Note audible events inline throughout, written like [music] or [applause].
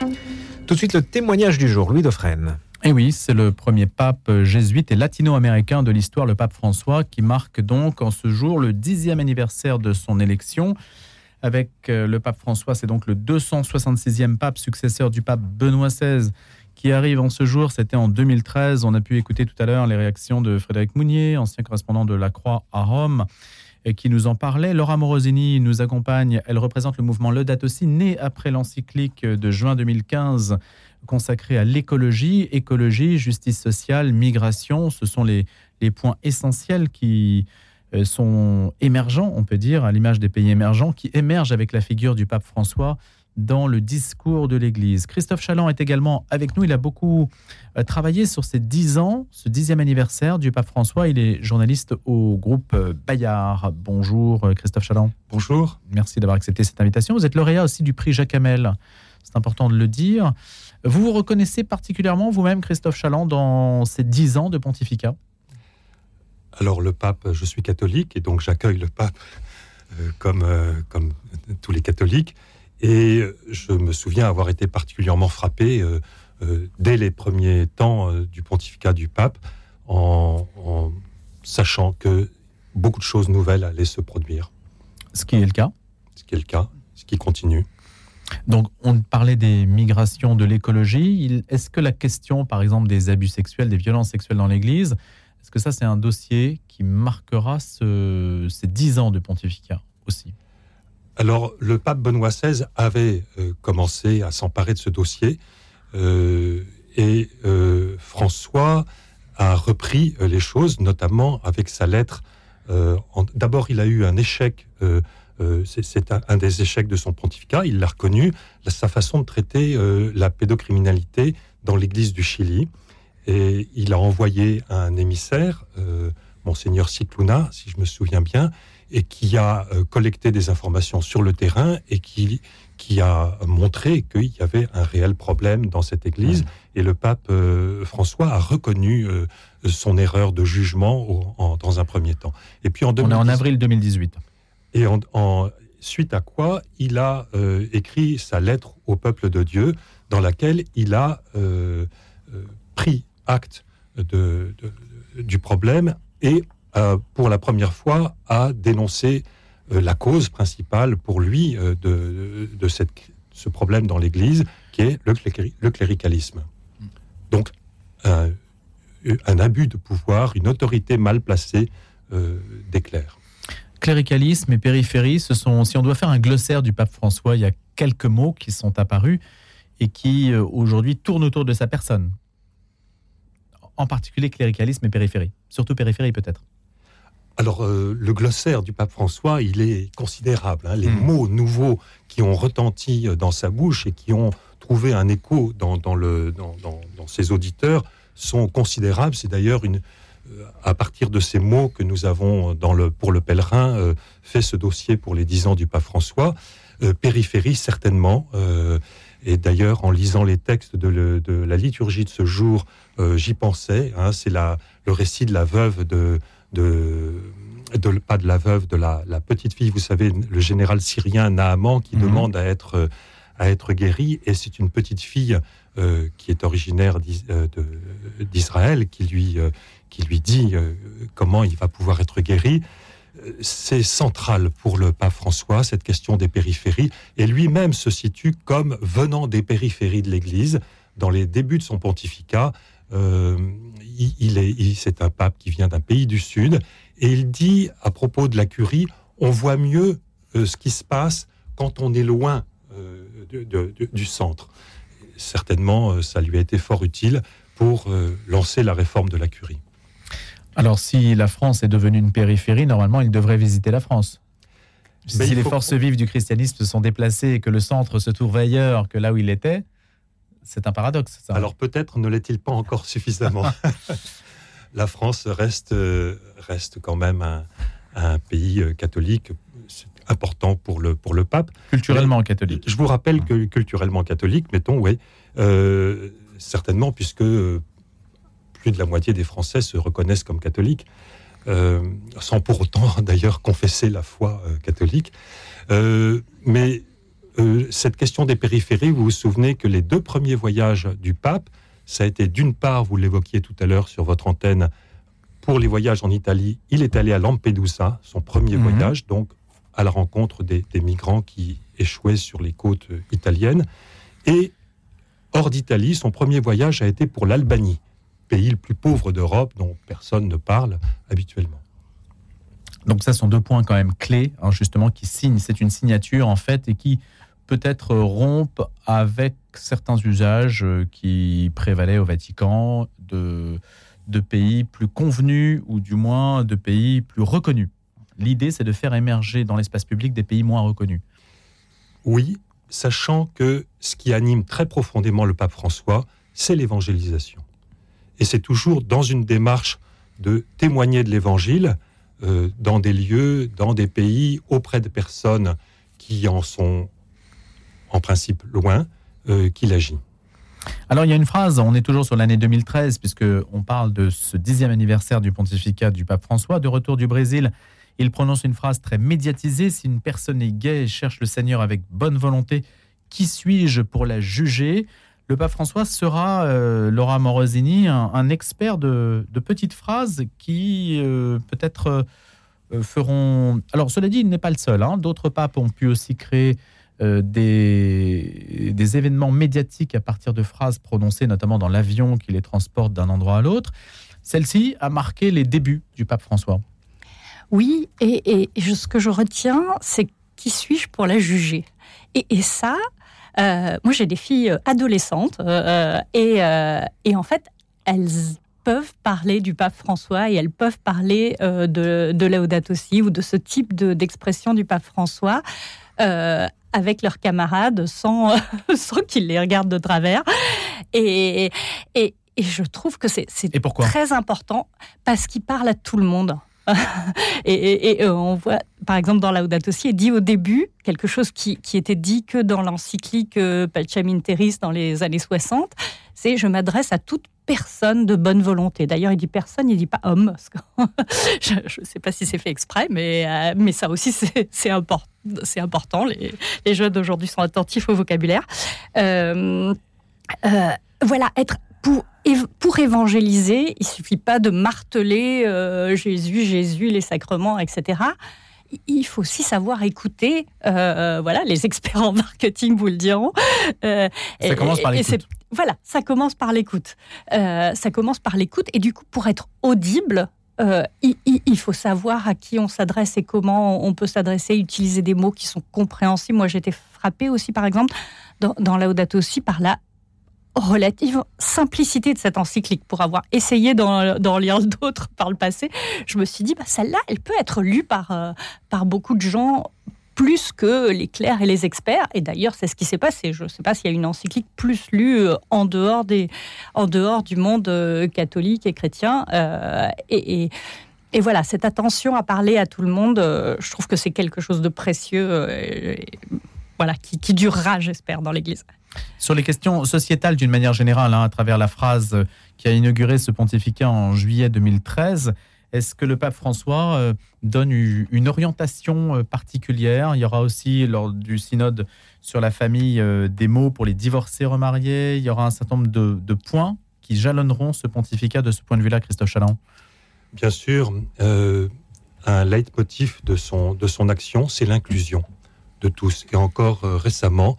Tout de suite, le témoignage du jour, Louis Dauphren. Et oui, c'est le premier pape jésuite et latino-américain de l'histoire, le pape François, qui marque donc en ce jour le dixième anniversaire de son élection. Avec euh, le pape François, c'est donc le 266e pape, successeur du pape Benoît XVI, qui arrive en ce jour. C'était en 2013. On a pu écouter tout à l'heure les réactions de Frédéric Mounier, ancien correspondant de la Croix à Rome qui nous en parlait. Laura Morosini nous accompagne. Elle représente le mouvement Laudato aussi, né après l'encyclique de juin 2015 consacrée à l'écologie. Écologie, justice sociale, migration, ce sont les, les points essentiels qui euh, sont émergents, on peut dire, à l'image des pays émergents, qui émergent avec la figure du pape François dans le discours de l'Église. Christophe Chaland est également avec nous. Il a beaucoup euh, travaillé sur ces dix ans, ce dixième anniversaire du pape François. Il est journaliste au groupe euh, Bayard. Bonjour euh, Christophe Chaland. Bonjour. Merci d'avoir accepté cette invitation. Vous êtes lauréat aussi du prix Jacques Hamel. C'est important de le dire. Vous vous reconnaissez particulièrement vous-même, Christophe Chaland, dans ces dix ans de pontificat? Alors le pape, je suis catholique et donc j'accueille le pape comme, comme tous les catholiques. Et je me souviens avoir été particulièrement frappé euh, euh, dès les premiers temps euh, du pontificat du pape, en, sachant que beaucoup de choses nouvelles allaient se produire. Ce qui est le cas. Ce qui est le cas, ce qui continue. Donc, on parlait des migrations, de l'écologie. Est-ce que la question, par exemple, des abus sexuels, des violences sexuelles dans l'Église, est-ce que ça, c'est un dossier qui marquera ce, ces dix ans de pontificat aussi? Alors, le pape Benoît XVI avait euh, commencé à s'emparer de ce dossier euh, et euh, François a repris les choses, notamment avec sa lettre. D'abord, il a eu un échec, c'est un, des échecs de son pontificat, il l'a reconnu, sa façon de traiter la pédocriminalité dans l'Église du Chili. Et il a envoyé un émissaire, Monseigneur Cicluna, si je me souviens bien, et qui a euh, collecté des informations sur le terrain et qui, qui a montré qu'il y avait un réel problème dans cette Église. Et le pape euh, François a reconnu euh, son erreur de jugement dans un premier temps. Et puis en On est en avril 2018. Et en, suite à quoi il a écrit sa lettre au peuple de Dieu, dans laquelle il a pris acte de, du problème et euh, pour la première fois, a dénoncé euh, la cause principale pour lui euh, de, ce problème dans l'Église, qui est le, cléricalisme. Donc, un, abus de pouvoir, une autorité mal placée des clercs. Cléricalisme et périphérie, ce sont, si on doit faire un glossaire du pape François, il y a quelques mots qui sont apparus et qui aujourd'hui tournent autour de sa personne. En particulier cléricalisme et périphérie. Surtout périphérie peut-être. Alors, euh, le glossaire du pape François, il est considérable. Hein. Les hmm. mots nouveaux qui ont retenti euh, dans sa bouche et qui ont trouvé un écho dans, le, dans, ses auditeurs sont considérables. C'est d'ailleurs une, euh, à partir de ces mots que nous avons dans le, pour le pèlerin fait ce dossier pour les dix ans du pape François. périphérie, certainement. et d'ailleurs, en lisant les textes de, la liturgie de ce jour, j'y pensais. Hein. C'est le récit de la veuve de de, de, pas de la veuve, de la, petite fille, vous savez, le général syrien Naaman qui mhm. demande à être, à être guéri, et c'est une petite fille euh, qui est originaire euh, d'Israël qui lui, euh, qui lui dit comment il va pouvoir être guéri. C'est central pour le pape François, cette question des périphéries, et lui-même se situe comme venant des périphéries de l'Église dans les débuts de son pontificat. Euh, il, est, c'est un pape qui vient d'un pays du Sud, et il dit à propos de la curie, on voit mieux euh, ce qui se passe quand on est loin euh, du centre. Certainement, ça lui a été fort utile pour lancer la réforme de la curie. Alors, si la France est devenue une périphérie, normalement, il devrait visiter la France. Si les forces vives du christianisme se sont déplacées et que le centre se trouve ailleurs que là où il était, c'est un paradoxe. Ça. Alors peut-être ne l'est-il pas encore suffisamment. [laughs] la France reste, euh, reste quand même un, pays euh, catholique important pour le, pour le pape. Culturellement catholique. Je vous rappelle que culturellement catholique, mettons, oui, euh, certainement, puisque plus de la moitié des Français se reconnaissent comme catholiques, sans pour autant [laughs] d'ailleurs confesser la foi catholique. mais euh, cette question des périphéries, vous vous souvenez que les deux premiers voyages du pape, ça a été d'une part, vous l'évoquiez tout à l'heure sur votre antenne, pour les voyages en Italie, il est allé à Lampedusa, son premier Mhm. voyage, donc à la rencontre des, des migrants qui échouaient sur les côtes italiennes. Et hors d'Italie, son premier voyage a été pour l'Albanie, pays le plus pauvre d'Europe dont personne ne parle habituellement. Donc ça sont deux points quand même clés, hein, justement, qui signent. C'est une signature en fait et qui peut-être rompt avec certains usages euh, qui prévalaient au Vatican de, de pays plus convenus ou du moins de pays plus reconnus. L'idée, c'est de faire émerger dans l'espace public des pays moins reconnus. Oui, sachant que ce qui anime très profondément le pape François, c'est l'évangélisation. Et c'est toujours dans une démarche de témoigner de l'évangile euh, dans des lieux, dans des pays, auprès de personnes qui en sont en principe loin, euh, qu'il agit. Alors il y a une phrase, on est toujours sur l'année 2013 puisque on parle de ce dixième anniversaire du pontificat du pape François, de retour du Brésil. Il prononce une phrase très médiatisée si une personne est gaie et cherche le Seigneur avec bonne volonté, qui suis-je pour la juger? Le pape François sera, euh, Laura Morosini, un, expert de, petites phrases qui euh, peut-être feront. Alors cela dit, il n'est pas le seul. hein. D'autres papes ont pu aussi créer euh, des, événements médiatiques à partir de phrases prononcées, notamment dans l'avion qui les transporte d'un endroit à l'autre. Celle-ci a marqué les débuts du pape François. Oui, et, ce que je retiens, c'est qui suis-je pour la juger? Et, ça, euh, moi j'ai des filles adolescentes euh, et, euh, et en fait, elles peuvent parler du pape François et elles peuvent parler de, de Laudato ou de ce type de- d'expression du pape François euh, avec leurs camarades sans, [laughs] sans qu'ils les regardent de travers. Et, et, et je trouve que c'est très important parce qu'il parle à tout le monde. [laughs] et, et- et, euh, on voit, par exemple, dans Laudato Si, est dit au début quelque chose qui, qui était dit que dans l'encyclique euh, Pacem in Terris dans les années 60, c'est je m'adresse à toute personne de bonne volonté. D'ailleurs, il dit personne, il dit pas homme. [laughs] je ne sais pas si c'est fait exprès, mais, euh, mais ça aussi, c'est c'est import- c'est important. Les, jeunes d'aujourd'hui sont attentifs au vocabulaire. Euh, euh, voilà, être pour, pour évangéliser, il suffit pas de marteler Jésus, Jésus, les sacrements, etc. Il- faut aussi savoir écouter. euh, voilà, les experts en marketing vous le diront. Euh, Ça commence par l'écoute. Voilà, ça commence par l'écoute. Euh, ça commence par l'écoute. Et du coup, pour être audible, euh, il, faut savoir à qui on s'adresse et comment on peut s'adresser, utiliser des mots qui sont compréhensibles. Moi, j'étais frappée aussi, par exemple, dans, dans Laudato Si, par la relative simplicité de cette encyclique. Pour avoir essayé d'en lire d'autres [laughs] par le passé, je me suis dit, bah, celle-là, elle peut être lue par, euh, par beaucoup de gens plus que les clercs et les experts. Et d'ailleurs, c'est ce qui s'est passé. Je ne sais pas s'il y a une encyclique plus lue euh, en dehors, des, en dehors du monde euh, catholique et chrétien. Et, et- voilà, cette attention à parler à tout le monde, je trouve que c'est quelque chose de précieux, voilà, qui durera, j'espère, dans l'Église. Sur les questions sociétales d'une manière générale, hein, à travers la phrase qui a inauguré ce pontificat en juillet 2013, est-ce que le pape François euh, donne une orientation euh, particulière? Il y aura aussi, lors du synode sur la famille, euh, des mots pour les divorcés remariés. Il y aura un certain nombre de, points qui jalonneront ce pontificat de ce point de vue-là, Christophe Chaland? Bien sûr, euh, un leitmotiv de son, de son action, c'est l'inclusion de tous. Et encore récemment,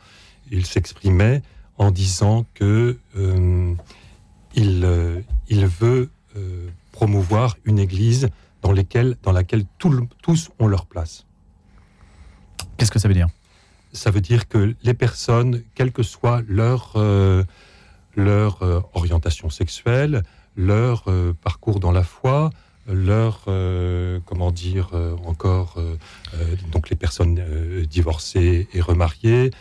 il s'exprimait en disant que euh, il, euh, il veut euh, promouvoir une église dans, lesquelles, dans laquelle tout le- tous ont leur place. Qu'est-ce que ça veut dire? Ça veut dire que les personnes, quelle que soit leur, leur orientation sexuelle, leur parcours dans la foi, leur, euh, comment dire, euh, encore, euh, donc les personnes divorcées et remariées,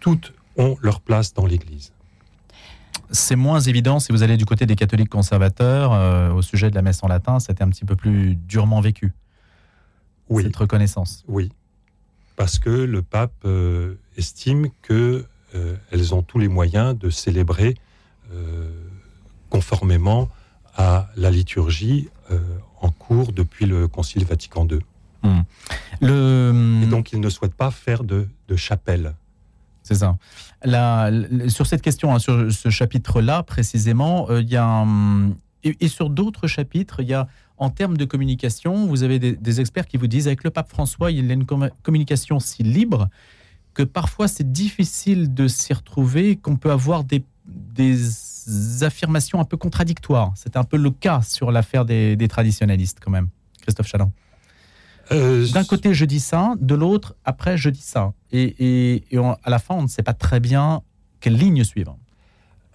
toutes ont leur place dans l'Église. C'est moins évident si vous allez du côté des catholiques conservateurs au sujet de la messe en latin. C'était un petit peu plus durement vécu, Oui, cette reconnaissance. oui. Parce que le pape estime que euh, elles ont tous les moyens de célébrer conformément à la liturgie euh, en cours depuis le Concile Vatican II. Hmm. Le... Et donc, il ne souhaite pas faire de, de chapelle. C'est ça. La, sur cette question, hein, sur ce chapitre-là précisément, euh, il y a un, et, et, sur d'autres chapitres, il y a en termes de communication, vous avez des, des, experts qui vous disent avec le pape François, il a une communication si libre que parfois c'est difficile de s'y retrouver, qu'on peut avoir des, des, affirmations un peu contradictoires. C'est un peu le cas sur l'affaire des, des traditionnalistes quand même. Christophe Chaland. Euh, D'un côté, je dis ça, de l'autre, après, je dis ça. Et, et, et on, à la fin, on ne sait pas très bien quelle ligne suivre.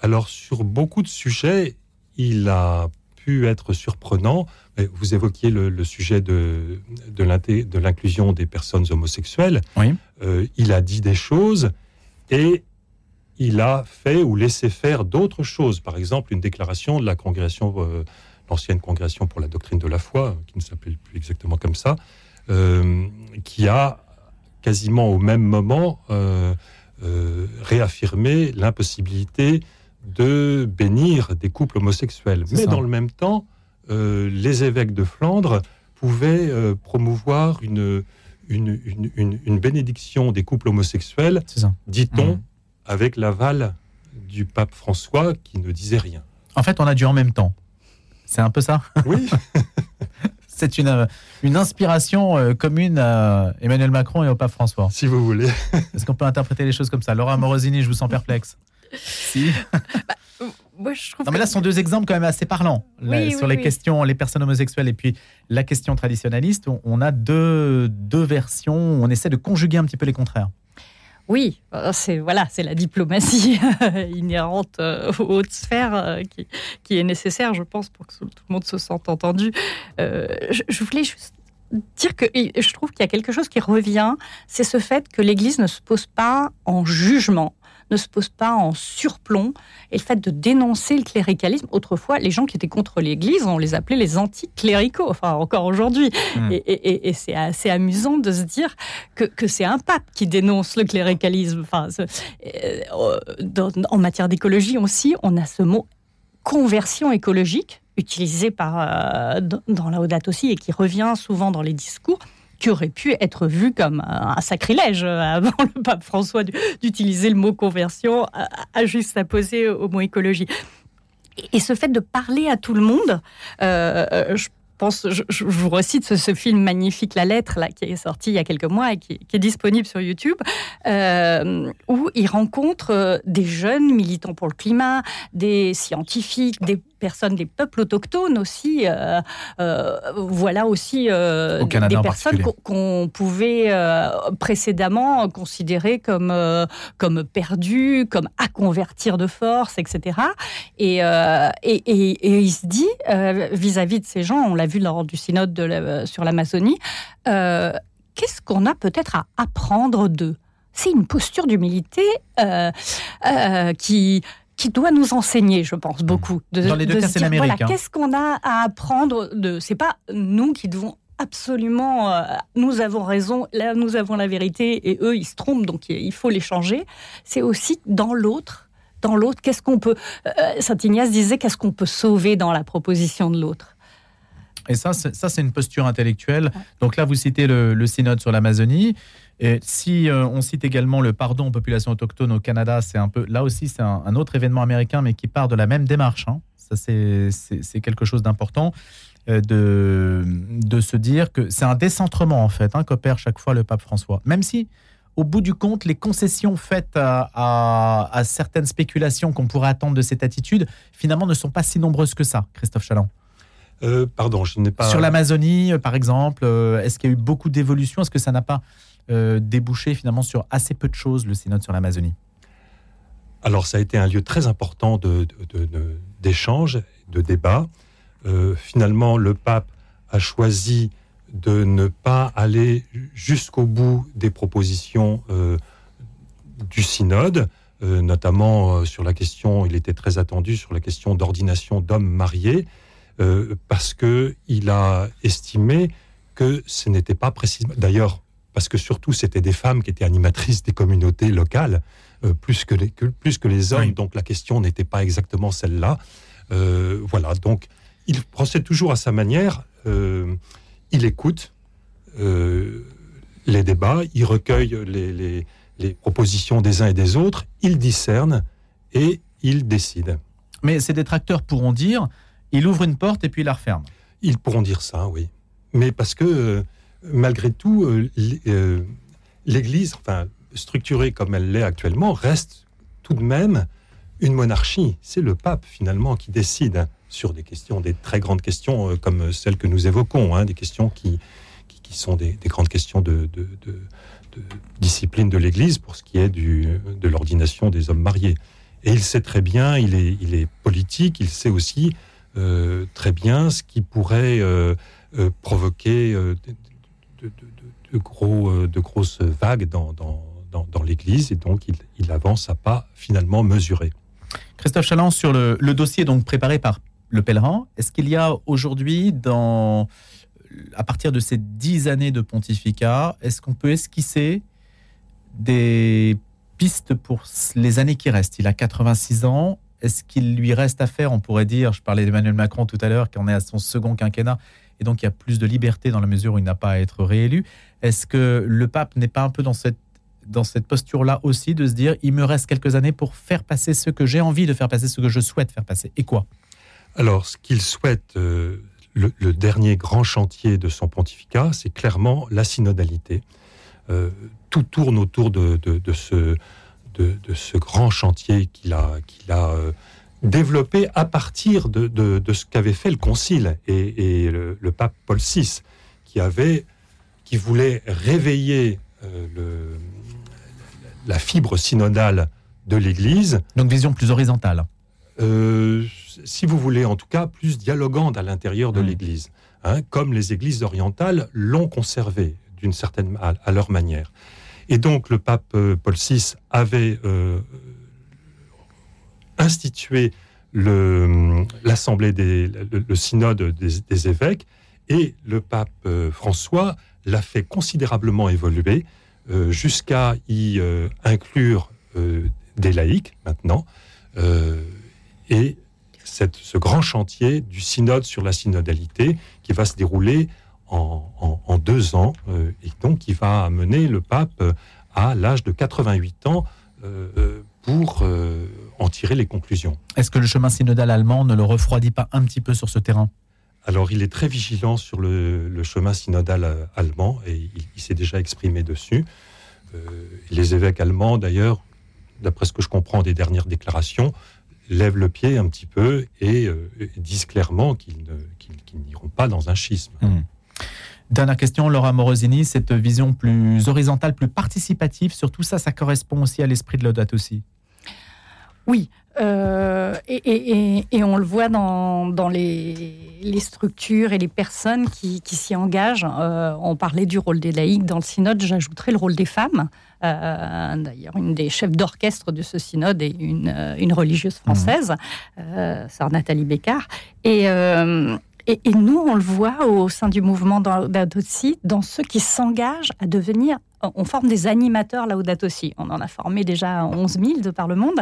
Alors, sur beaucoup de sujets, il a pu être surprenant. Vous évoquiez le, le sujet de, de l'inclusion des personnes homosexuelles. Oui. Euh, il a dit des choses et il a fait ou laissé faire d'autres choses. Par exemple, une déclaration de la congrégation, euh, l'ancienne congrégation pour la doctrine de la foi, qui ne s'appelle plus exactement comme ça, euh, qui a quasiment au même moment euh, euh, réaffirmé l'impossibilité de bénir des couples homosexuels. Mais ça. dans le même temps, euh, les évêques de Flandre pouvaient euh, promouvoir une, une, une, une, bénédiction des couples homosexuels, dit-on, mmh. Avec l'aval du pape François qui ne disait rien. En fait, on a dû en même temps. C'est un peu ça? Oui. [laughs] c'est une, une inspiration euh, commune à Emmanuel Macron et au pape François. Si vous voulez. [laughs] Est-ce qu'on peut interpréter les choses comme ça? Laura Morosini, je vous sens perplexe. Si. [laughs] bah, moi, je trouve non, mais là, ce sont deux exemples quand même assez parlants. Là, oui, sur oui, les oui. questions, les personnes homosexuelles et puis la question traditionnaliste, on, on a deux, deux versions. On essaie de conjuguer un petit peu les contraires. Oui, c'est voilà, c'est la diplomatie [laughs] inhérente euh, aux hautes sphères euh, qui, est nécessaire, je pense, pour que tout le monde se sente entendu. Euh, je, voulais juste dire que je trouve qu'il y a quelque chose qui revient, c'est ce fait que l'Église ne se pose pas en jugement ne se pose pas en surplomb. Et le fait de dénoncer le cléricalisme, autrefois, les gens qui étaient contre l'Église, on les appelait les anticléricaux, enfin encore aujourd'hui. Mmh. Et, et, et c'est assez amusant de se dire que, que c'est un pape qui dénonce le cléricalisme. Enfin, euh, dans, en matière d'écologie aussi, on a ce mot conversion écologique utilisé par, euh, dans la Audate aussi et qui revient souvent dans les discours qui aurait pu être vu comme un sacrilège [laughs] avant le pape François d'utiliser le mot conversion à, à juste à poser au mot écologie. Et ce fait de parler à tout le monde, euh, je pense, je, vous recite ce, film magnifique, La Lettre, là, qui est sorti il y a quelques mois et qui, est disponible sur YouTube, euh, où il rencontre des jeunes militants pour le climat, des scientifiques, des personnes, des peuples autochtones aussi. Euh, euh, voilà aussi euh, des personnes qu'on qu pouvait précédemment considérer comme, comme perdues, comme à convertir de force, etc. Et, et, et, et il se dit, vis-à-vis -vis de ces gens, on l'a vu lors du synode de la, sur l'Amazonie, qu'est-ce qu'on a peut-être à apprendre d'eux? C'est une posture d'humilité qui qui doit nous enseigner, je pense, beaucoup. De, Dans les deux de cas, c'est l'Amérique. Voilà, hein. Qu'est-ce qu'on a à apprendre de. C'est pas nous qui devons absolument. Euh, nous avons raison, là, nous avons la vérité, et eux, ils se trompent, donc il faut les changer. C'est aussi dans l'autre. Dans l'autre, qu'est-ce qu'on peut. Euh, Saint Ignace disait qu'est-ce qu'on peut sauver dans la proposition de l'autre. Et ça, ça c'est une posture intellectuelle. Donc là, vous citez le, le synode sur l'Amazonie. Et si euh, on cite également le pardon aux populations autochtones au Canada, c'est un peu là aussi c'est un, un, autre événement américain, mais qui part de la même démarche. Hein. Ça c'est quelque chose d'important euh, de, de se dire que c'est un décentrement en fait hein, qu'opère chaque fois le pape François. Même si au bout du compte, les concessions faites à, à, à certaines spéculations qu'on pourrait attendre de cette attitude, finalement, ne sont pas si nombreuses que ça, Christophe Chaland. Euh, pardon, je n'ai pas. Sur l'Amazonie, par exemple, est-ce qu'il y a eu beaucoup d'évolutions? Est-ce que ça n'a pas euh, débouché finalement sur assez peu de choses, le synode sur l'Amazonie Alors, ça a été un lieu très important d'échange, de, de, de, de débat. Euh, finalement, le pape a choisi de ne pas aller jusqu'au bout des propositions euh, du synode, notamment sur la question, il était très attendu sur la question d'ordination d'hommes mariés. Parce que il a estimé que ce n'était pas précisément. D'ailleurs, parce que surtout c'était des femmes qui étaient animatrices des communautés locales euh, plus que les que, plus que les hommes. Oui. Donc la question n'était pas exactement celle-là. Euh, voilà. Donc il procède toujours à sa manière. Euh, il écoute. les débats, il recueille les, les propositions des uns et des autres, il discerne et il décide. Mais ces détracteurs pourront dire, il ouvre une porte et puis il la referme. Ils pourront dire ça, oui. Mais parce que, malgré tout, euh, euh, l'Église, enfin, structurée comme elle l'est actuellement, reste tout de même une monarchie. C'est le pape, finalement, qui décide sur des questions, des très grandes questions comme celles que nous évoquons, hein, des questions qui, qui, sont des, grandes questions de, de, discipline de l'Église pour ce qui est du, de l'ordination des hommes mariés. Et il sait très bien, il est, il est politique, il sait aussi euh, très bien ce qui pourrait euh, euh, provoquer de, gros, de grosses vagues dans, dans, dans, l'Église, et donc il, il, avance à pas finalement mesuré. Christophe Chaland, sur le, le, dossier donc préparé par le pèlerin, est-ce qu'il y a aujourd'hui, à partir de ces dix années de pontificat, est-ce qu'on peut esquisser des pistes pour les années qui restent? Il a 86 ans. Est-ce qu'il lui reste à faire? On pourrait dire, je parlais d'Emmanuel Macron tout à l'heure, qu'on est à son second quinquennat, et donc il y a plus de liberté dans la mesure où il n'a pas à être réélu. Est-ce que le pape n'est pas un peu dans cette, dans cette posture-là aussi, de se dire, il me reste quelques années pour faire passer ce que j'ai envie de faire passer, ce que je souhaite faire passer Et quoi? Alors, ce qu'il souhaite, euh, le, dernier grand chantier de son pontificat, c'est clairement la synodalité. Euh, tout tourne autour de, ce, de, ce, grand chantier qu'il a, qu'il a euh, développé à partir de, ce qu'avait fait le Concile et, le, pape Paul VI, qui, avait, qui voulait réveiller euh, le, la fibre synodale de l'Église. Donc vision plus horizontale. Euh, si vous voulez, en tout cas, plus dialogante à l'intérieur de mmh. l'Église, hein, comme les Églises orientales l'ont conservé d'une certaine à leur manière. Et donc le pape euh, Paul VI avait euh, institué l'assemblée des le, synode des, évêques et le pape euh, François l'a fait considérablement évoluer jusqu'à y inclure des laïcs maintenant et cette, ce grand chantier du synode sur la synodalité qui va se dérouler en, deux ans, euh, et donc qui va amener le pape euh, à l'âge de 88 ans euh, pour en tirer les conclusions. Est-ce que le chemin synodal allemand ne le refroidit pas un petit peu sur ce terrain? Alors, il est très vigilant sur le, chemin synodal allemand et il, s'est déjà exprimé dessus. les évêques allemands, d'ailleurs, d'après ce que je comprends des dernières déclarations, lèvent le pied un petit peu et disent clairement qu'ils n'iront pas dans un schisme. Hmm. Dernière question, Laura Morosini, cette vision plus horizontale, plus participative, surtout ça, ça correspond aussi à l'esprit de l'Audat aussi Oui, euh, et, on le voit dans, les, structures et les personnes qui, s'y engagent. Euh, on parlait du rôle des laïcs dans le synode, j'ajouterais le rôle des femmes. Euh, d'ailleurs, une des chefs d'orchestre de ce synode est une, religieuse française, mmh. sœur Nathalie Bécard. Et, et, nous, on le voit au sein du mouvement Laudato dans ceux qui s'engagent à devenir on forme des animateurs Laudato aussi. On en a formé déjà 11 000 de par le monde.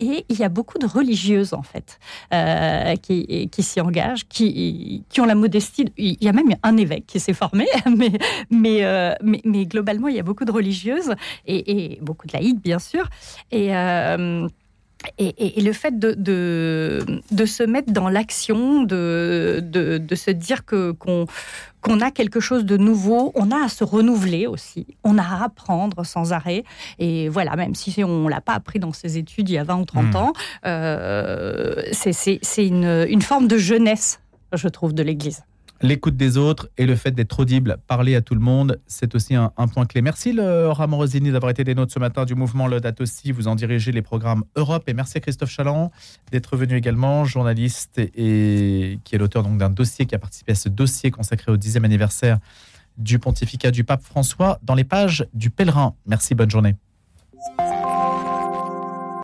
Et il y a beaucoup de religieuses, en fait, euh, qui, s'y engagent, qui, qui, ont la modestie. Il y a même un évêque qui s'est formé, [laughs] mais, euh, mais, mais, globalement, il y a beaucoup de religieuses et, beaucoup de laïcs, bien sûr. Et. Euh, et, le fait de, de, se mettre dans l'action, de, de, se dire que qu'on qu'on a quelque chose de nouveau, on a à se renouveler aussi, on a à apprendre sans arrêt. Et voilà, même si on l'a pas appris dans ses études il y a 20 ou 30 hmm. ans, euh, c'est une, une forme de jeunesse, je trouve, de l'Église. L'écoute des autres et le fait d'être audible, parler à tout le monde, c'est aussi un, point clé. Merci Laura Morosini d'avoir été des nôtres ce matin du mouvement Le Date aussi. Vous en dirigez les programmes Europe et merci à Christophe Chaland d'être venu également, journaliste et, qui est l'auteur d'un dossier qui a participé à ce dossier consacré au 10e anniversaire du pontificat du pape François dans les pages du pèlerin. Merci, bonne journée.